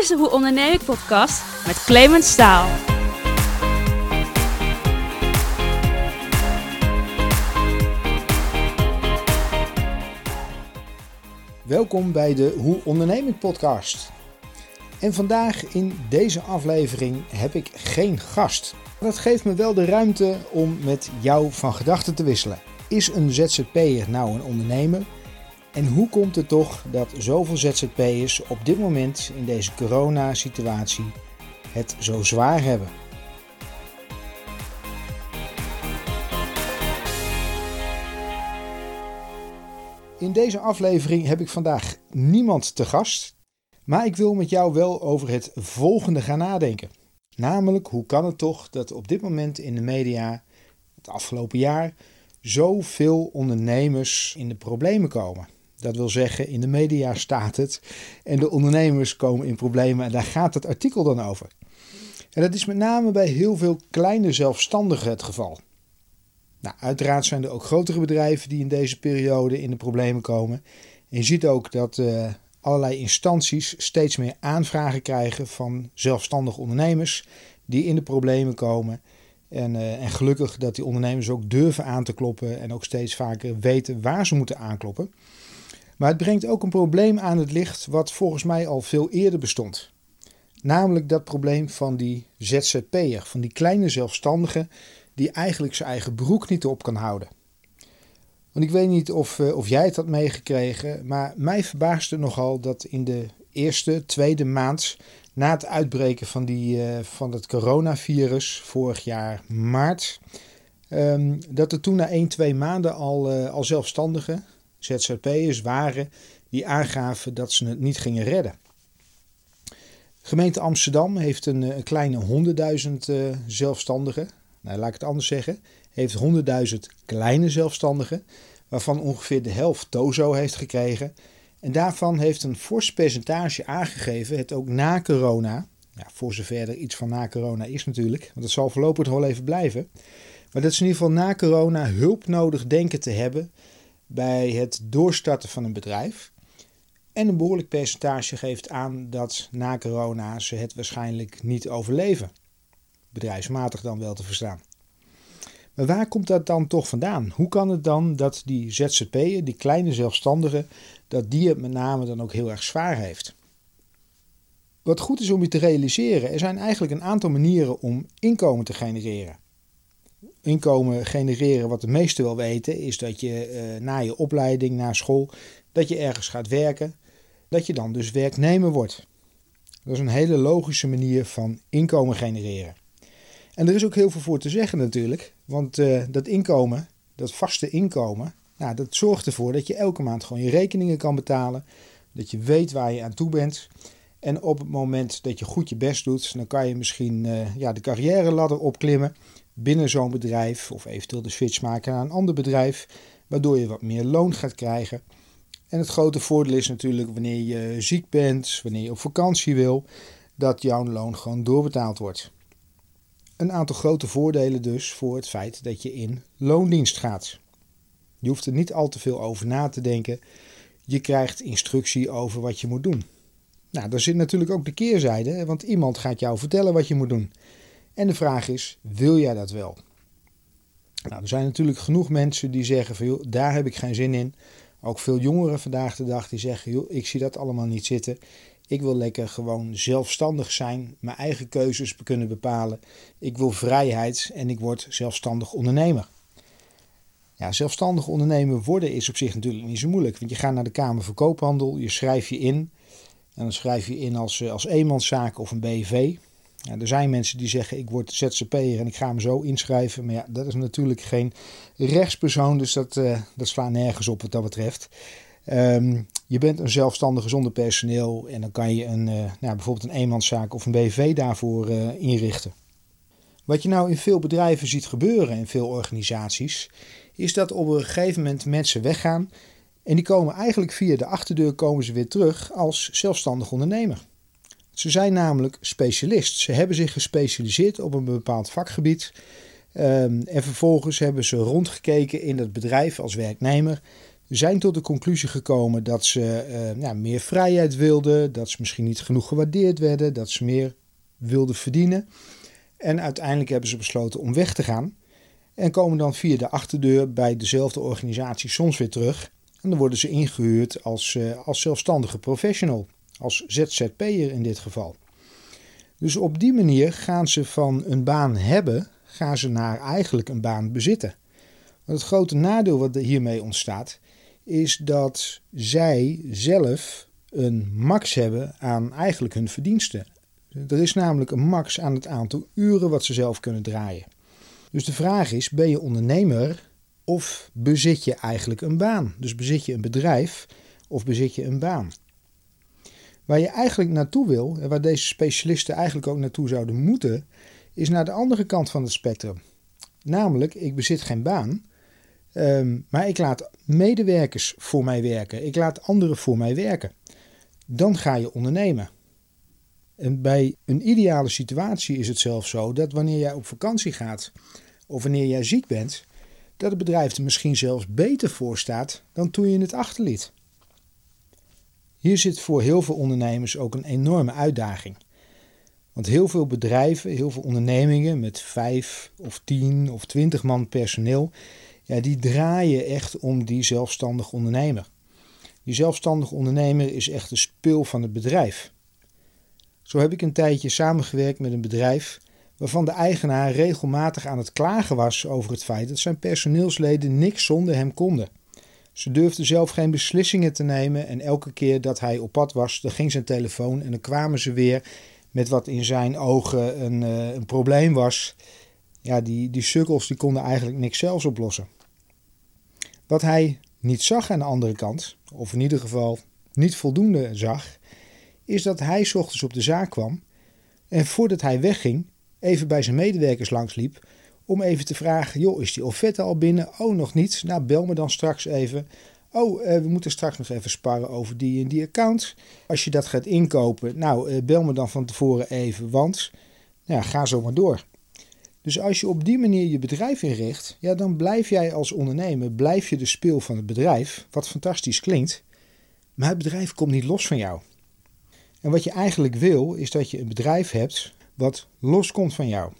is de Hoe Onderneem ik podcast met Clemens Staal. Welkom bij de Hoe Onderneem ik podcast. En vandaag in deze aflevering heb ik geen gast. Dat geeft me wel de ruimte om met jou van gedachten te wisselen. Is een ZZP'er nou een ondernemer? En hoe komt het toch dat zoveel ZZP'ers op dit moment in deze coronasituatie het zo zwaar hebben? In deze aflevering heb ik vandaag niemand te gast, maar ik wil met jou wel over het volgende gaan nadenken. Namelijk, hoe kan het toch dat op dit moment in de media, het afgelopen jaar, zoveel ondernemers in de problemen komen? Dat wil zeggen, in de media staat het en de ondernemers komen in problemen en daar gaat het artikel dan over. En dat is met name bij heel veel kleine zelfstandigen het geval. Nou, uiteraard zijn er ook grotere bedrijven die in deze periode in de problemen komen. En je ziet ook dat uh, allerlei instanties steeds meer aanvragen krijgen van zelfstandige ondernemers die in de problemen komen. En, uh, en gelukkig dat die ondernemers ook durven aan te kloppen en ook steeds vaker weten waar ze moeten aankloppen. Maar het brengt ook een probleem aan het licht wat volgens mij al veel eerder bestond. Namelijk dat probleem van die ZZP'er, van die kleine zelfstandige die eigenlijk zijn eigen broek niet op kan houden. Want ik weet niet of, uh, of jij het had meegekregen, maar mij verbaasde nogal dat in de eerste, tweede maand na het uitbreken van, die, uh, van het coronavirus, vorig jaar maart, um, dat er toen na 1, 2 maanden al, uh, al zelfstandigen, ZZP'ers waren, die aangaven dat ze het niet gingen redden. Gemeente Amsterdam heeft een, een kleine 100.000 zelfstandigen nou, laat ik het anders zeggen, heeft 100.000 kleine zelfstandigen, waarvan ongeveer de helft Tozo heeft gekregen. En daarvan heeft een fors percentage aangegeven het ook na corona, ja, voor zover er iets van na corona is natuurlijk, want het zal voorlopig nog wel even blijven, maar dat ze in ieder geval na corona hulp nodig denken te hebben bij het doorstarten van een bedrijf. En een behoorlijk percentage geeft aan dat na corona ze het waarschijnlijk niet overleven bedrijfsmatig dan wel te verstaan. Maar waar komt dat dan toch vandaan? Hoe kan het dan dat die ZZP'er, die kleine zelfstandigen, dat die het met name dan ook heel erg zwaar heeft? Wat goed is om je te realiseren, er zijn eigenlijk een aantal manieren om inkomen te genereren. Inkomen genereren, wat de meesten wel weten, is dat je eh, na je opleiding, na school, dat je ergens gaat werken, dat je dan dus werknemer wordt. Dat is een hele logische manier van inkomen genereren. En er is ook heel veel voor te zeggen natuurlijk. Want uh, dat inkomen, dat vaste inkomen, nou, dat zorgt ervoor dat je elke maand gewoon je rekeningen kan betalen. Dat je weet waar je aan toe bent. En op het moment dat je goed je best doet, dan kan je misschien uh, ja, de carrière ladder opklimmen binnen zo'n bedrijf. Of eventueel de switch maken naar een ander bedrijf. Waardoor je wat meer loon gaat krijgen. En het grote voordeel is natuurlijk wanneer je ziek bent, wanneer je op vakantie wil, dat jouw loon gewoon doorbetaald wordt. Een aantal grote voordelen dus voor het feit dat je in loondienst gaat. Je hoeft er niet al te veel over na te denken. Je krijgt instructie over wat je moet doen. Nou, daar zit natuurlijk ook de keerzijde, want iemand gaat jou vertellen wat je moet doen. En de vraag is, wil jij dat wel? Nou, er zijn natuurlijk genoeg mensen die zeggen van, joh, daar heb ik geen zin in. Ook veel jongeren vandaag de dag die zeggen, joh, ik zie dat allemaal niet zitten. Ik wil lekker gewoon zelfstandig zijn, mijn eigen keuzes kunnen bepalen. Ik wil vrijheid en ik word zelfstandig ondernemer. Ja, zelfstandig ondernemer worden is op zich natuurlijk niet zo moeilijk. Want je gaat naar de Kamer van Koophandel, je schrijft je in. En dan schrijf je in als, eh, als eenmanszaak of een BV. Ja, er zijn mensen die zeggen ik word ZZP'er en ik ga me zo inschrijven. Maar ja, dat is natuurlijk geen rechtspersoon, dus dat, uh, dat slaat nergens op wat dat betreft. Um, je bent een zelfstandige zonder personeel en dan kan je een, uh, nou, bijvoorbeeld een eenmanszaak of een BV daarvoor uh, inrichten. Wat je nou in veel bedrijven ziet gebeuren en veel organisaties, is dat op een gegeven moment mensen weggaan en die komen eigenlijk via de achterdeur komen ze weer terug als zelfstandig ondernemer. Ze zijn namelijk specialist. Ze hebben zich gespecialiseerd op een bepaald vakgebied. Um, en vervolgens hebben ze rondgekeken in dat bedrijf als werknemer zijn tot de conclusie gekomen dat ze ja, meer vrijheid wilden, dat ze misschien niet genoeg gewaardeerd werden, dat ze meer wilden verdienen. En uiteindelijk hebben ze besloten om weg te gaan en komen dan via de achterdeur bij dezelfde organisatie soms weer terug. En dan worden ze ingehuurd als, uh, als zelfstandige professional, als ZZP'er in dit geval. Dus op die manier gaan ze van een baan hebben, gaan ze naar eigenlijk een baan bezitten. Het grote nadeel wat hiermee ontstaat, is dat zij zelf een max hebben aan eigenlijk hun verdiensten. Er is namelijk een max aan het aantal uren wat ze zelf kunnen draaien. Dus de vraag is: ben je ondernemer of bezit je eigenlijk een baan? Dus bezit je een bedrijf of bezit je een baan? Waar je eigenlijk naartoe wil, en waar deze specialisten eigenlijk ook naartoe zouden moeten, is naar de andere kant van het spectrum. Namelijk, ik bezit geen baan, ehm, maar ik laat medewerkers voor mij werken. Ik laat anderen voor mij werken. Dan ga je ondernemen. En bij een ideale situatie is het zelfs zo dat wanneer jij op vakantie gaat of wanneer jij ziek bent, dat het bedrijf er misschien zelfs beter voor staat dan toen je het achterliet. Hier zit voor heel veel ondernemers ook een enorme uitdaging. Want heel veel bedrijven, heel veel ondernemingen met vijf of tien of twintig man personeel, ja, die draaien echt om die zelfstandig ondernemer. Die zelfstandig ondernemer is echt de spil van het bedrijf. Zo heb ik een tijdje samengewerkt met een bedrijf waarvan de eigenaar regelmatig aan het klagen was over het feit dat zijn personeelsleden niks zonder hem konden. Ze durfden zelf geen beslissingen te nemen en elke keer dat hij op pad was, dan ging zijn telefoon en dan kwamen ze weer met wat in zijn ogen een, uh, een probleem was. Ja, die, die sukkels die konden eigenlijk niks zelfs oplossen. Wat hij niet zag aan de andere kant, of in ieder geval niet voldoende zag, is dat hij ochtends op de zaak kwam en voordat hij wegging even bij zijn medewerkers langsliep om even te vragen: joh, is die offerte al binnen? Oh, nog niet. Nou, bel me dan straks even. Oh, eh, we moeten straks nog even sparren over die en die account. Als je dat gaat inkopen, nou, eh, bel me dan van tevoren even, want nou ja, ga zo maar door. Dus als je op die manier je bedrijf inricht, ja, dan blijf jij als ondernemer, blijf je de speel van het bedrijf, wat fantastisch klinkt, maar het bedrijf komt niet los van jou. En wat je eigenlijk wil, is dat je een bedrijf hebt wat loskomt van jou.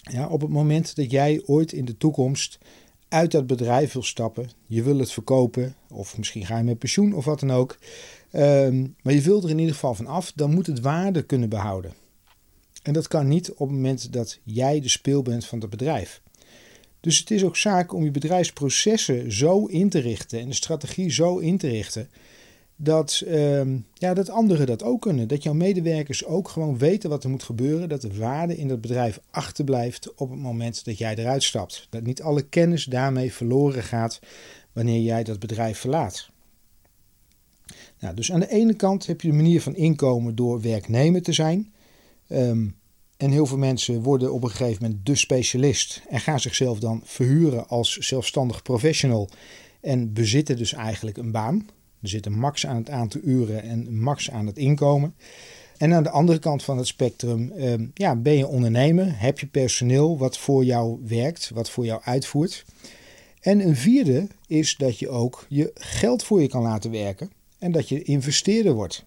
Ja, op het moment dat jij ooit in de toekomst uit dat bedrijf wil stappen, je wil het verkopen, of misschien ga je met pensioen of wat dan ook, ehm, maar je wilt er in ieder geval van af, dan moet het waarde kunnen behouden. En dat kan niet op het moment dat jij de speel bent van het bedrijf. Dus het is ook zaak om je bedrijfsprocessen zo in te richten en de strategie zo in te richten dat, uh, ja, dat anderen dat ook kunnen. Dat jouw medewerkers ook gewoon weten wat er moet gebeuren. Dat de waarde in dat bedrijf achterblijft op het moment dat jij eruit stapt. Dat niet alle kennis daarmee verloren gaat wanneer jij dat bedrijf verlaat. Nou, dus aan de ene kant heb je de manier van inkomen door werknemer te zijn. Um, en heel veel mensen worden op een gegeven moment de specialist en gaan zichzelf dan verhuren als zelfstandig professional en bezitten dus eigenlijk een baan. Er zit een max aan het aantal uren en een max aan het inkomen. En aan de andere kant van het spectrum ehm, ja, ben je ondernemer, heb je personeel wat voor jou werkt, wat voor jou uitvoert. En een vierde is dat je ook je geld voor je kan laten werken en dat je investeerder wordt.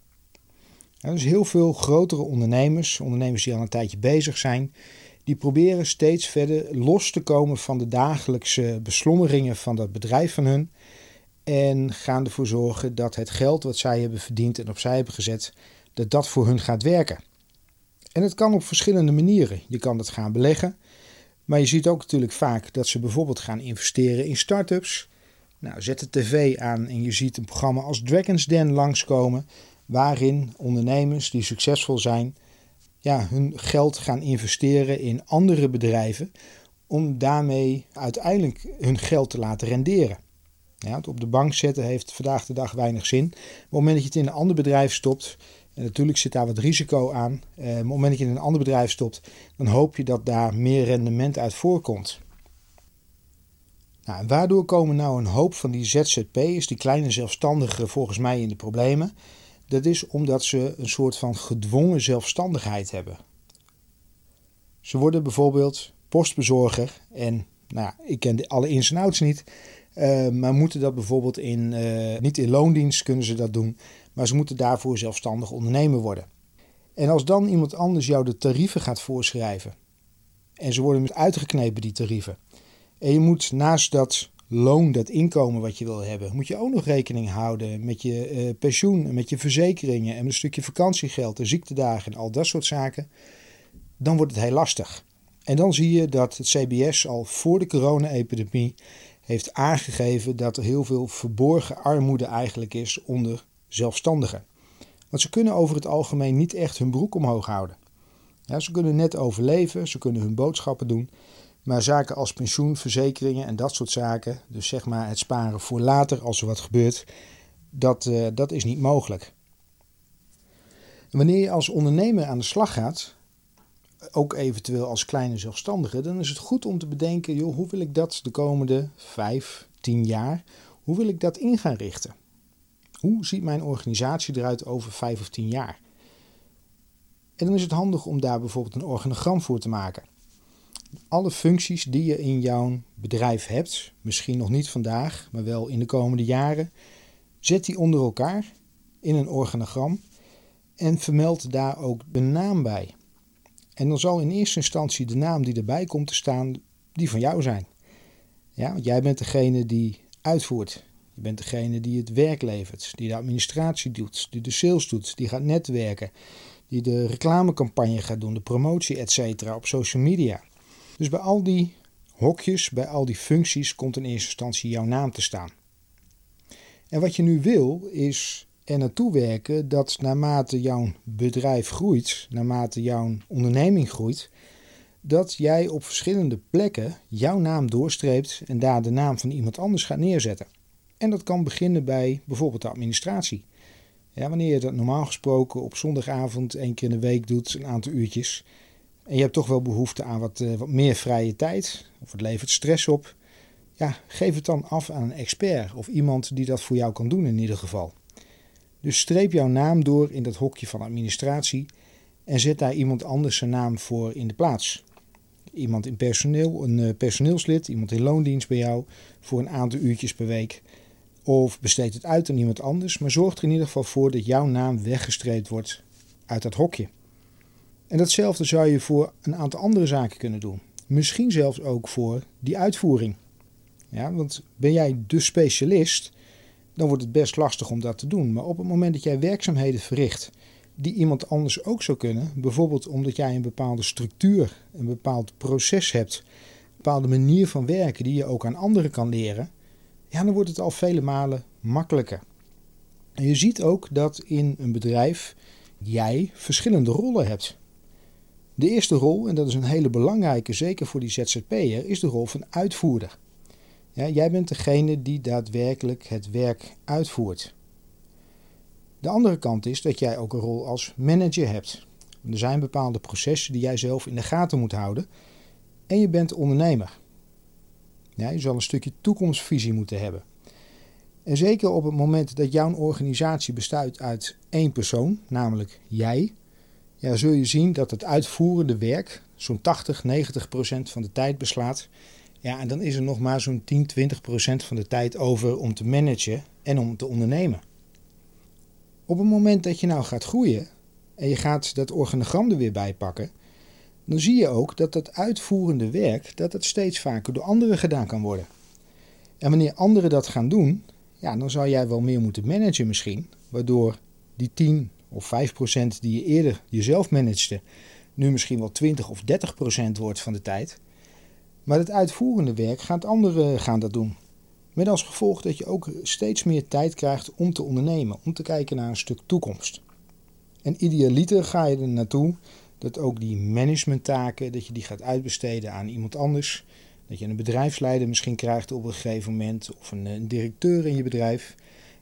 dus heel veel grotere ondernemers, ondernemers die al een tijdje bezig zijn, die proberen steeds verder los te komen van de dagelijkse beslommeringen van dat bedrijf van hun. En gaan ervoor zorgen dat het geld wat zij hebben verdiend en opzij hebben gezet, dat dat voor hun gaat werken. En het kan op verschillende manieren. Je kan het gaan beleggen. Maar je ziet ook natuurlijk vaak dat ze bijvoorbeeld gaan investeren in start-ups. Nou, zet de tv aan en je ziet een programma als Dragon's Den langskomen. Waarin ondernemers die succesvol zijn, ja, hun geld gaan investeren in andere bedrijven. Om daarmee uiteindelijk hun geld te laten renderen. Ja, het op de bank zetten heeft vandaag de dag weinig zin. Op het moment dat je het in een ander bedrijf stopt, en natuurlijk zit daar wat risico aan. Eh, op het moment dat je in een ander bedrijf stopt, dan hoop je dat daar meer rendement uit voorkomt. Nou, en waardoor komen nou een hoop van die ZZP'ers, die kleine zelfstandigen, volgens mij in de problemen? Dat is omdat ze een soort van gedwongen zelfstandigheid hebben. Ze worden bijvoorbeeld postbezorger en nou, ik ken alle ins en outs niet, Uh, maar moeten dat bijvoorbeeld in, uh, niet in loondienst kunnen ze dat doen, maar ze moeten daarvoor zelfstandig ondernemer worden. En als dan iemand anders jou de tarieven gaat voorschrijven, en ze worden uitgeknepen die tarieven, en je moet naast dat loon, dat inkomen wat je wil hebben, moet je ook nog rekening houden met je uh, pensioen, met je verzekeringen en een stukje vakantiegeld en ziektedagen en al dat soort zaken, dan wordt het heel lastig. En dan zie je dat het CBS al voor de corona-epidemie heeft aangegeven dat er heel veel verborgen armoede eigenlijk is onder zelfstandigen. Want ze kunnen over het algemeen niet echt hun broek omhoog houden. Ja, ze kunnen net overleven, ze kunnen hun boodschappen doen. Maar zaken als pensioen, verzekeringen en dat soort zaken, dus zeg maar het sparen voor later als er wat gebeurt, dat, uh, dat is niet mogelijk. Wanneer je als ondernemer aan de slag gaat, ook eventueel als kleine zelfstandige, dan is het goed om te bedenken, joh, hoe wil ik dat de komende 5, 10 jaar, hoe wil ik dat in gaan richten? Hoe ziet mijn organisatie eruit over 5 of 10 jaar? En dan is het handig om daar bijvoorbeeld een organogram voor te maken. Alle functies die je in jouw bedrijf hebt, misschien nog niet vandaag, maar wel in de komende jaren, zet die onder elkaar in een organogram en vermeld daar ook de naam bij. En dan zal in eerste instantie de naam die erbij komt te staan, die van jou zijn. Ja, want jij bent degene die uitvoert. Je bent degene die het werk levert, die de administratie doet, die de sales doet, die gaat netwerken, die de reclamecampagne gaat doen, de promotie, etc. op social media. Dus bij al die hokjes, bij al die functies komt in eerste instantie jouw naam te staan. En wat je nu wil is er naartoe werken dat naarmate jouw bedrijf groeit, naarmate jouw onderneming groeit, dat jij op verschillende plekken jouw naam doorstreept en daar de naam van iemand anders gaat neerzetten. En dat kan beginnen bij bijvoorbeeld de administratie. Ja, wanneer je dat normaal gesproken op zondagavond één keer in de week doet, een aantal uurtjes, en je hebt toch wel behoefte aan wat, uh, wat meer vrije tijd, of het levert stress op, ja, geef het dan af aan een expert of iemand die dat voor jou kan doen in ieder geval. Dus streep jouw naam door in dat hokje van administratie en zet daar iemand anders zijn naam voor in de plaats. Iemand in personeel, een eh, personeelslid, iemand in loondienst bij jou voor een aantal uurtjes per week. Of besteed het uit aan iemand anders, maar zorg er in ieder geval voor dat jouw naam weggestreept wordt uit dat hokje. En datzelfde zou je voor een aantal andere zaken kunnen doen. Misschien zelfs ook voor die uitvoering. Ja, want ben jij de specialist, dan wordt het best lastig om dat te doen. Maar op het moment dat jij werkzaamheden verricht die iemand anders ook zou kunnen, bijvoorbeeld omdat jij een bepaalde structuur, een bepaald proces hebt, een bepaalde manier van werken die je ook aan anderen kan leren, ja, dan wordt het al vele malen makkelijker. En je ziet ook dat in een bedrijf jij verschillende rollen hebt. De eerste rol, en dat is een hele belangrijke, zeker voor die ZZP'er, is de rol van uitvoerder. Ja, jij bent degene die daadwerkelijk het werk uitvoert. De andere kant is dat jij ook een rol als manager hebt. Er zijn bepaalde processen die jij zelf in de gaten moet houden. En je bent ondernemer. Ja, je zal een stukje toekomstvisie moeten hebben. En zeker op het moment dat jouw organisatie bestaat uit één persoon, namelijk jij, ja, zul je zien dat het uitvoerende werk zo'n 80, 90 procent van de tijd beslaat ja, en dan is er nog maar zo'n 10, 20 procent van de tijd over om te managen en om te ondernemen. Op het moment dat je nou gaat groeien en je gaat dat organogram er weer bij pakken, dan zie je ook dat dat uitvoerende werk dat het steeds vaker door anderen gedaan kan worden. En wanneer anderen dat gaan doen, ja, dan zou jij wel meer moeten managen misschien, waardoor die 10 of 5 procent die je eerder jezelf managede, nu misschien wel 20 of 30 procent wordt van de tijd. Maar het uitvoerende werk gaat anderen gaan dat doen. Met als gevolg dat je ook steeds meer tijd krijgt om te ondernemen, om te kijken naar een stuk toekomst. En idealiter ga je er naartoe dat ook die managementtaken, dat je die gaat uitbesteden aan iemand anders. Dat je een bedrijfsleider misschien krijgt op een gegeven moment, of een, een directeur in je bedrijf.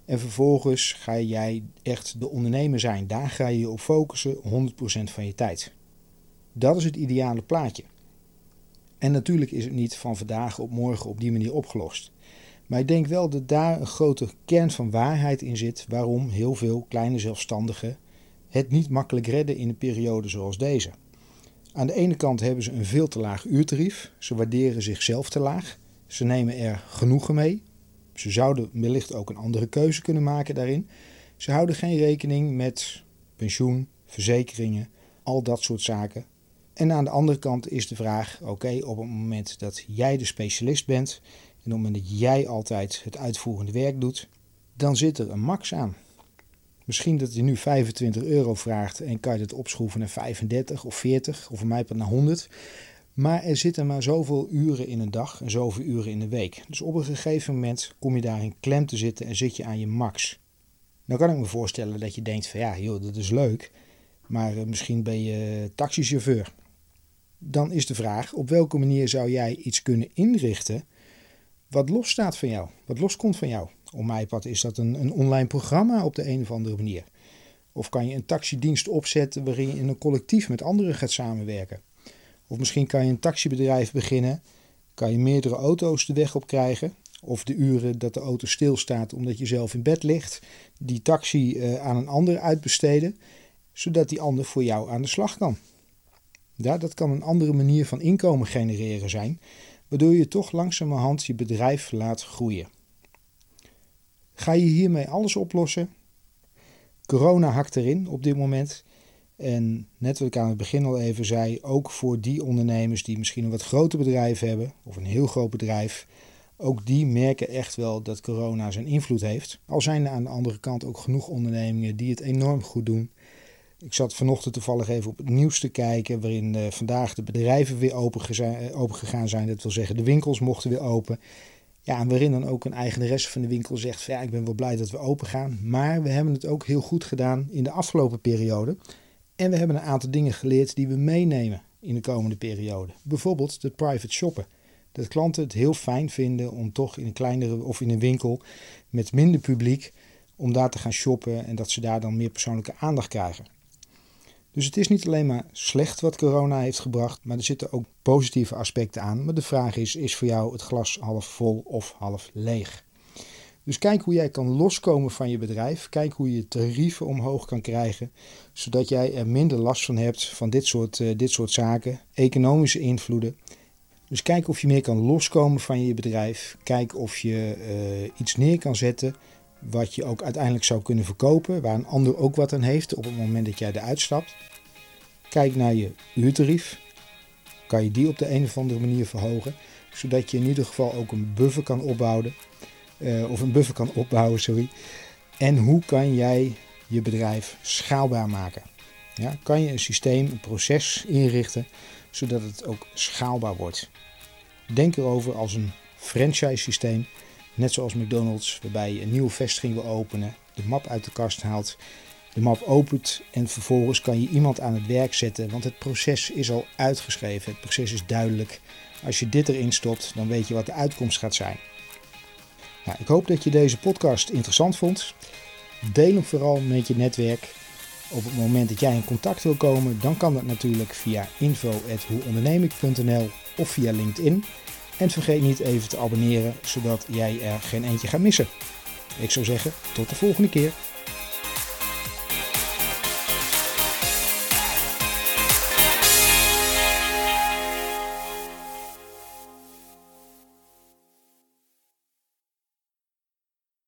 En vervolgens ga jij echt de ondernemer zijn. Daar ga je je op focussen, 100% van je tijd. Dat is het ideale plaatje. En natuurlijk is het niet van vandaag op morgen op die manier opgelost. Maar ik denk wel dat daar een grote kern van waarheid in zit waarom heel veel kleine zelfstandigen het niet makkelijk redden in een periode zoals deze. Aan de ene kant hebben ze een veel te laag uurtarief, ze waarderen zichzelf te laag, ze nemen er genoegen mee, Ze zouden wellicht ook een andere keuze kunnen maken daarin. Ze houden geen rekening met pensioen, verzekeringen, al dat soort zaken. En aan de andere kant is de vraag: oké, op het moment dat jij de specialist bent en op het moment dat jij altijd het uitvoerende werk doet, dan zit er een max aan. Misschien dat je nu 25 euro vraagt en kan je het opschroeven naar 35 of 40 of voor mij naar 100. Maar er zitten maar zoveel uren in een dag en zoveel uren in de week. Dus op een gegeven moment kom je daar in klem te zitten en zit je aan je max. Nou kan ik me voorstellen dat je denkt van ja, joh, dat is leuk. Maar eh, misschien ben je taxichauffeur. Dan is de vraag, op welke manier zou jij iets kunnen inrichten wat los staat van jou, wat loskomt van jou? Op MyPad is dat een, een online programma op de een of andere manier. Of kan je een taxidienst opzetten waarin je in een collectief met anderen gaat samenwerken. Of misschien kan je een taxibedrijf beginnen, kan je meerdere auto's de weg op krijgen. Of de uren dat de auto stilstaat omdat je zelf in bed ligt, die taxi uh, aan een ander uitbesteden, zodat die ander voor jou aan de slag kan. Ja, dat kan een andere manier van inkomen genereren zijn, waardoor je toch langzamerhand je bedrijf laat groeien. Ga je hiermee alles oplossen? Corona hakt erin op dit moment. En net wat ik aan het begin al even zei, ook voor die ondernemers die misschien een wat groter bedrijf hebben, of een heel groot bedrijf, ook die merken echt wel dat corona zijn invloed heeft. Al zijn er aan de andere kant ook genoeg ondernemingen die het enorm goed doen. Ik zat vanochtend toevallig even op het nieuws te kijken, waarin uh, vandaag de bedrijven weer eh, open gegaan zijn. Dat wil zeggen, de winkels mochten weer open. Ja, en waarin dan ook een eigenaresse van de winkel zegt: van, ja, ik ben wel blij dat we open gaan. Maar we hebben het ook heel goed gedaan in de afgelopen periode. En we hebben een aantal dingen geleerd die we meenemen in de komende periode. Bijvoorbeeld het private shoppen. Dat klanten het heel fijn vinden om toch in een kleinere of in een winkel met minder publiek om daar te gaan shoppen en dat ze daar dan meer persoonlijke aandacht krijgen. Dus het is niet alleen maar slecht wat corona heeft gebracht, maar er zitten ook positieve aspecten aan. Maar de vraag is: is voor jou het glas half vol of half leeg? Dus kijk hoe jij kan loskomen van je bedrijf. Kijk hoe je tarieven omhoog kan krijgen, zodat jij er minder last van hebt van dit soort, uh, dit soort zaken, economische invloeden. Dus kijk of je meer kan loskomen van je bedrijf. Kijk of je uh, iets neer kan zetten wat je ook uiteindelijk zou kunnen verkopen, waar een ander ook wat aan heeft op het moment dat jij eruit stapt. Kijk naar je uurtarief. Kan je die op de een of andere manier verhogen, zodat je in ieder geval ook een buffer kan opbouwen. Uh, of een buffer kan opbouwen, sorry. En hoe kan jij je bedrijf schaalbaar maken? Ja, kan je een systeem, een proces inrichten, zodat het ook schaalbaar wordt? Denk erover als een franchise systeem Net zoals McDonald's, waarbij je een nieuwe vestiging wil openen, de map uit de kast haalt, de map opent en vervolgens kan je iemand aan het werk zetten, want het proces is al uitgeschreven, het proces is duidelijk. Als je dit erin stopt, dan weet je wat de uitkomst gaat zijn. Nou, ik hoop dat je deze podcast interessant vond. Deel hem vooral met je netwerk. Op het moment dat jij in contact wil komen, dan kan dat natuurlijk via info.hoeondernemik.nl of via LinkedIn. En vergeet niet even te abonneren, zodat jij er geen eentje gaat missen. Ik zou zeggen, tot de volgende keer.